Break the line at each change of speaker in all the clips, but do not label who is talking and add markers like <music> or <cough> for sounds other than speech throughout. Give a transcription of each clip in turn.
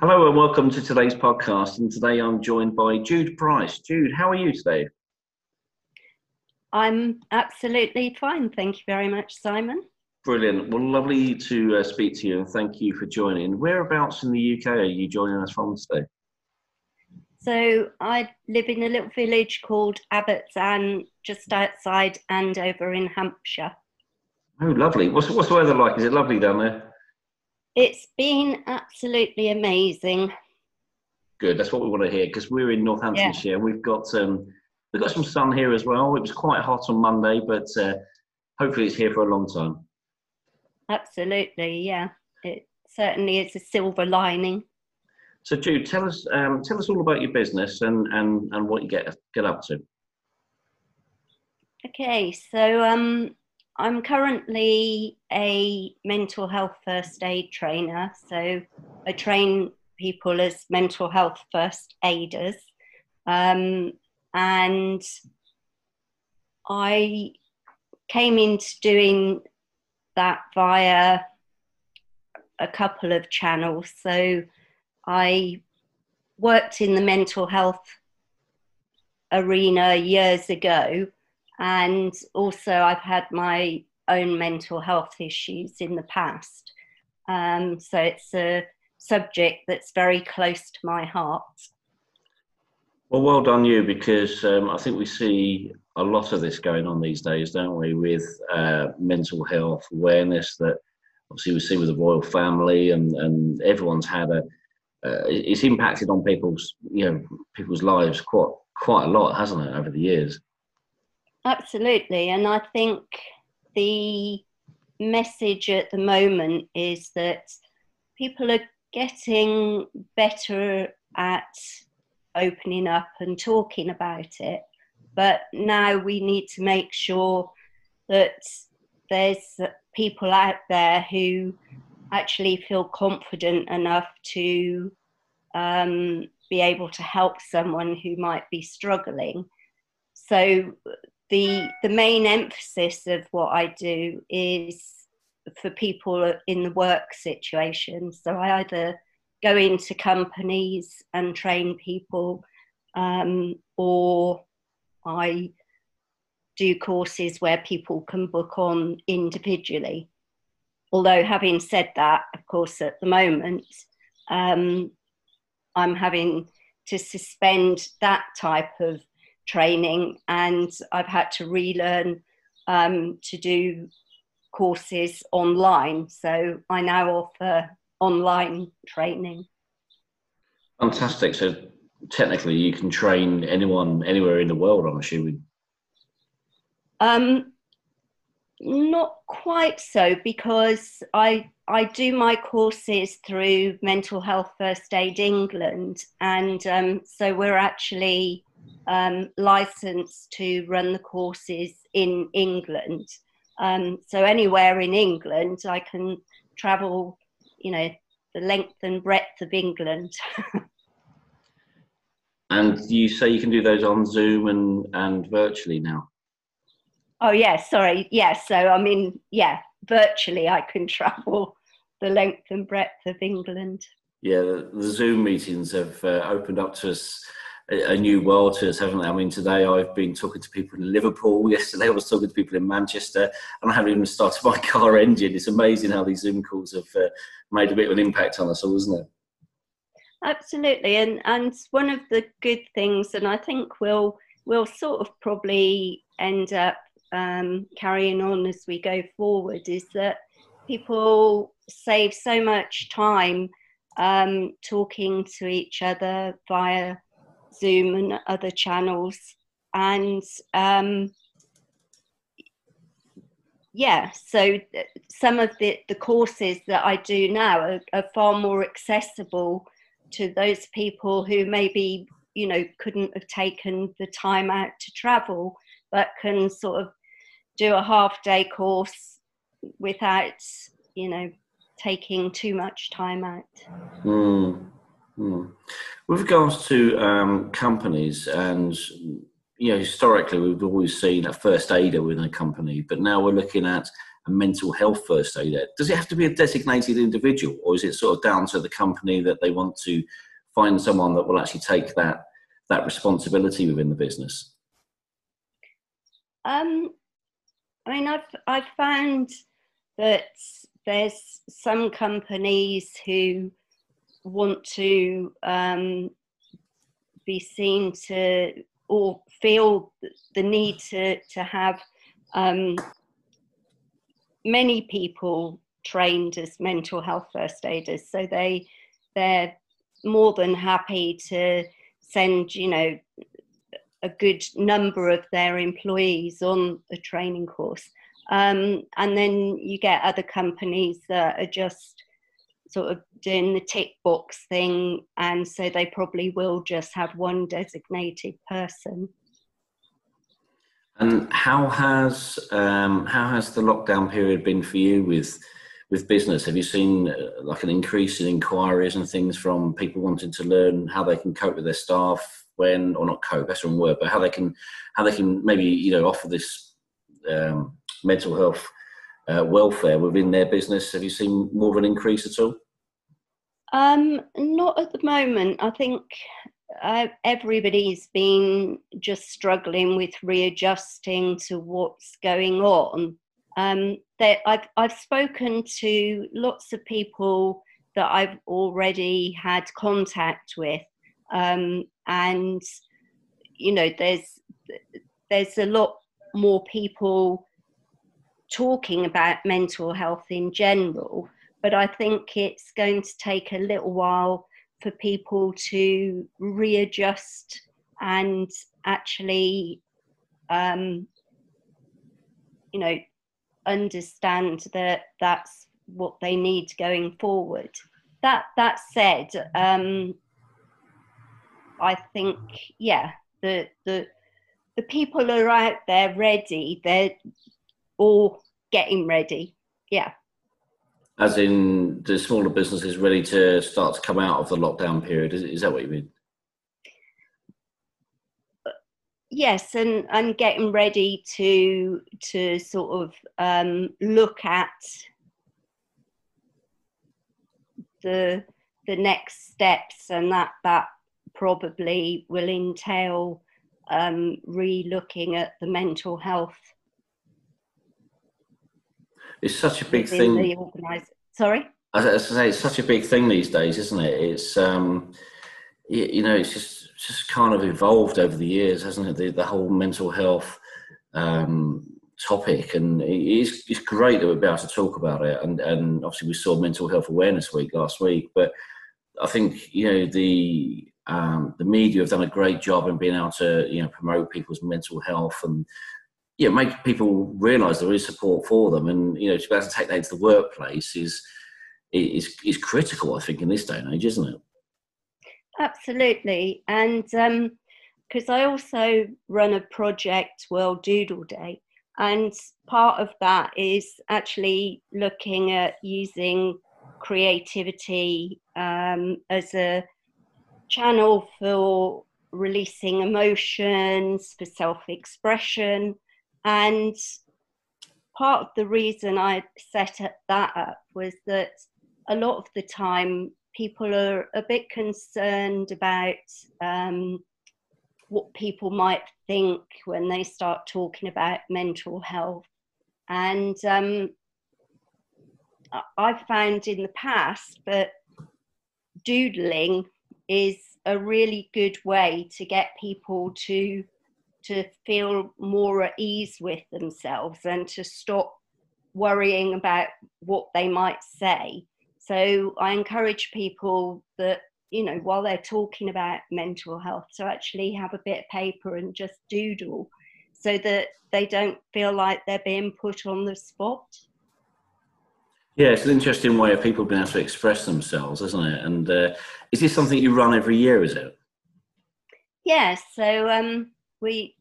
Hello and welcome to today's podcast. And today I'm joined by Jude Price. Jude, how are you today?
I'm absolutely fine. Thank you very much, Simon.
Brilliant. Well, lovely to uh, speak to you and thank you for joining. Whereabouts in the UK are you joining us from today?
So, I live in a little village called Abbotts Ann just outside Andover in Hampshire.
Oh, lovely. What's, what's the weather like? Is it lovely down there?
It's been absolutely amazing.
Good. That's what we want to hear because we're in Northamptonshire. Yeah. We've got um, we've got some sun here as well. It was quite hot on Monday, but uh, hopefully it's here for a long time.
Absolutely, yeah. It certainly is a silver lining.
So, Jude, tell us um, tell us all about your business and, and, and what you get get up to.
Okay, so um, I'm currently a mental health first aid trainer. So I train people as mental health first aiders, um, and I came into doing that via a couple of channels. So I worked in the mental health arena years ago, and also I've had my own mental health issues in the past. Um, so it's a subject that's very close to my heart.
Well, well done you, because um, I think we see a lot of this going on these days, don't we, with uh, mental health awareness that obviously we see with the royal family and, and everyone's had a, uh, it's impacted on people's, you know, people's lives quite, quite a lot, hasn't it, over the years?
Absolutely. And I think the message at the moment is that people are getting better at opening up and talking about it. But now we need to make sure that there's people out there who actually feel confident enough to um, be able to help someone who might be struggling. So the the main emphasis of what I do is for people in the work situation. So I either go into companies and train people, um, or I do courses where people can book on individually. Although, having said that, of course, at the moment, um, I'm having to suspend that type of training and I've had to relearn um, to do courses online. So I now offer online training.
Fantastic. So technically, you can train anyone anywhere in the world. I'm assuming.
Um, not quite so because I I do my courses through Mental Health First Aid England, and um, so we're actually um, licensed to run the courses in England. Um, so anywhere in England, I can travel, you know, the length and breadth of England. <laughs>
and you say you can do those on Zoom and, and virtually now?
Oh, yeah, sorry. Yeah, so I mean, yeah, virtually I can <laughs> travel the length and breadth of England.
Yeah, the, the Zoom meetings have uh, opened up to us a, new world to us, haven't they? I mean, today I've been talking to people in Liverpool. <laughs> Yesterday I was talking to people in Manchester, and I haven't even started my <laughs> car engine. It's amazing how these Zoom calls have uh, made a bit of an impact on us all, isn't it?
Absolutely, and and one of the good things, and I think we'll we'll sort of probably end up um, carrying on as we go forward, is that people save so much time um, talking to each other via Zoom and other channels. And um, yeah, so some of the, the courses that I do now are, are far more accessible to those people who maybe, you know, couldn't have taken the time out to travel, but can sort of do a half day course without, you know, taking too much time out.
Mm. Hmm. With regards to um, companies, and you know, historically we've always seen a first aider within a company, but now we're looking at a mental health first aider. Does it have to be a designated individual, or is it sort of down to the company that they want to find someone that will actually take that that responsibility within the business?
Um, I mean, I've I've found that there's some companies who want to um, be seen to or feel the need to to have um, many people trained as mental health first aiders. So they they're more than happy to send you know a good number of their employees on a training course. Um, and then you get other companies that are just sort of doing the tick box thing, and so they probably will just have one designated person.
And how has um, how has the lockdown period been for you with with business? Have you seen uh, like an increase in inquiries and things from people wanting to learn how they can cope with their staff when, or not cope, that's the wrong word, but how they can how they can maybe you know offer this um, mental health uh, welfare within their business? Have you seen more of an increase at all?
Um, not at the moment. I think uh, everybody's been just struggling with readjusting to what's going on. Um, that I've I've spoken to lots of people that I've already had contact with, um, and you know, there's there's a lot more people talking about mental health in general, but I think it's going to take a little while for people to readjust and actually, um, you know, understand that that's what they need going forward. That that said, um, I think yeah, the the the people are out there ready. They're all getting ready. Yeah.
As in the smaller businesses ready to start to come out of the lockdown period. Is, is that what you mean?
Yes, and, and getting ready to to sort of um, look at the the next steps, and that that probably will entail um, re-looking at the mental health
it's such a big thing.
The organize- Sorry.
As I say, it's such a big thing these days, isn't it? It's um, you, you know, it's just just kind of evolved over the years, hasn't it? The, the whole mental health um, topic, and it's it's great that we're able to talk about it. And and obviously, we saw Mental Health Awareness Week last week, but I think you know the um, the media have done a great job in being able to you know promote people's mental health and yeah, make people realise there is support for them, and you know, to be able to take that into the workplace is is is critical. I think in this day and age, isn't it?
Absolutely, and because um, I also run a project, World Doodle Day, and part of that is actually looking at using creativity um, as a channel for releasing emotions, for self-expression and part of the reason I set that up was that a lot of the time people are a bit concerned about um, what people might think when they start talking about mental health. And um, I've found in the past that doodling is a really good way to get people to to feel more at ease with themselves and to stop worrying about what they might say. So I encourage people that, you know, while they're talking about mental health, to actually have a bit of paper and just doodle so that they don't feel like they're being put on the spot.
Yeah, it's an interesting way of people being able to express themselves, isn't it? And uh, is this something you run every year, is it?
Yeah, so um, we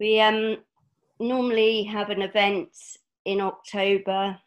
we um, normally have an event in October.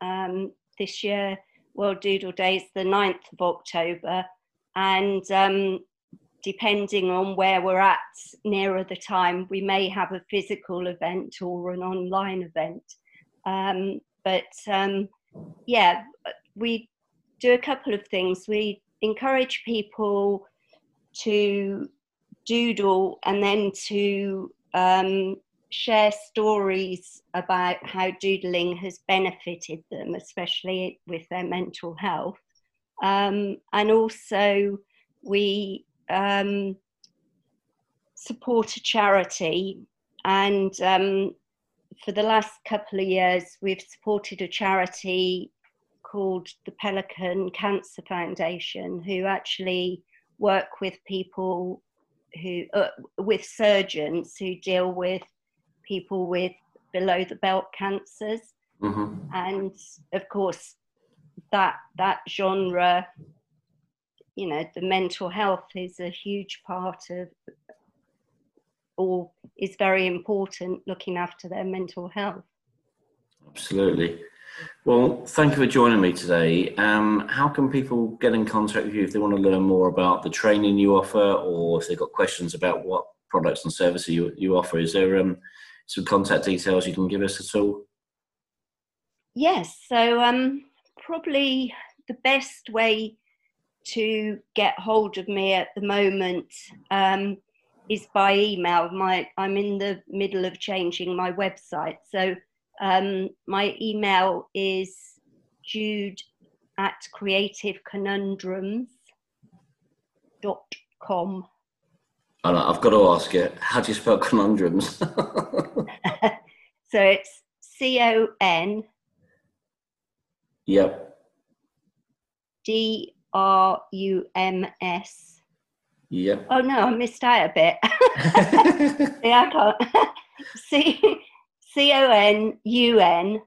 Um, this year, World Doodle Day is the 9th of October, and um, depending on where we're at nearer the time, we may have a physical event or an online event. Um, but um, yeah, we do a couple of things. We encourage people to doodle and then to um, share stories about how doodling has benefited them, especially with their mental health. Um, and also, we um, support a charity, and um, for the last couple of years, we've supported a charity called the Pelican Cancer Foundation, who actually work with people who, uh, with surgeons who deal with people with below the belt cancers. Mm-hmm. And of course, that that genre, you know, the mental health is a huge part of, or is very important looking after their mental health.
Absolutely. Well, thank you for joining me today. Um, how can people get in contact with you if they want to learn more about the training you offer or if they've got questions about what products and services you, you offer? Is there um, some contact details you can give us at all?
Yes, so um, probably the best way to get hold of me at the moment um, is by email. My I'm in the middle of changing my website, so um, my email is Jude at creativeconundrums.com.
And I've got to ask you, how do you spell conundrums? <laughs> so
it's C O N.
Yep.
D R U M S.
Yep.
Oh no, I missed out a bit. <laughs> <laughs> yeah, I can't. C C O N U N.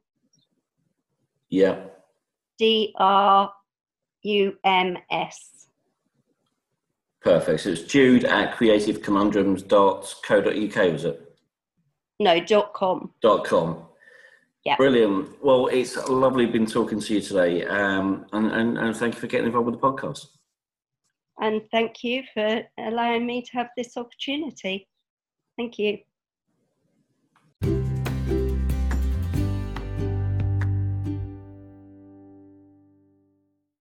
Yep.
D R U M S.
Perfect. So it's Jude at creativeconundrums.co.uk, was it?
No, dot com.
Dot com.
Yeah.
Brilliant. Well, it's lovely been talking to you today, um, and, and, and thank you for getting involved with the podcast.
And thank you for allowing me to have this opportunity. Thank you.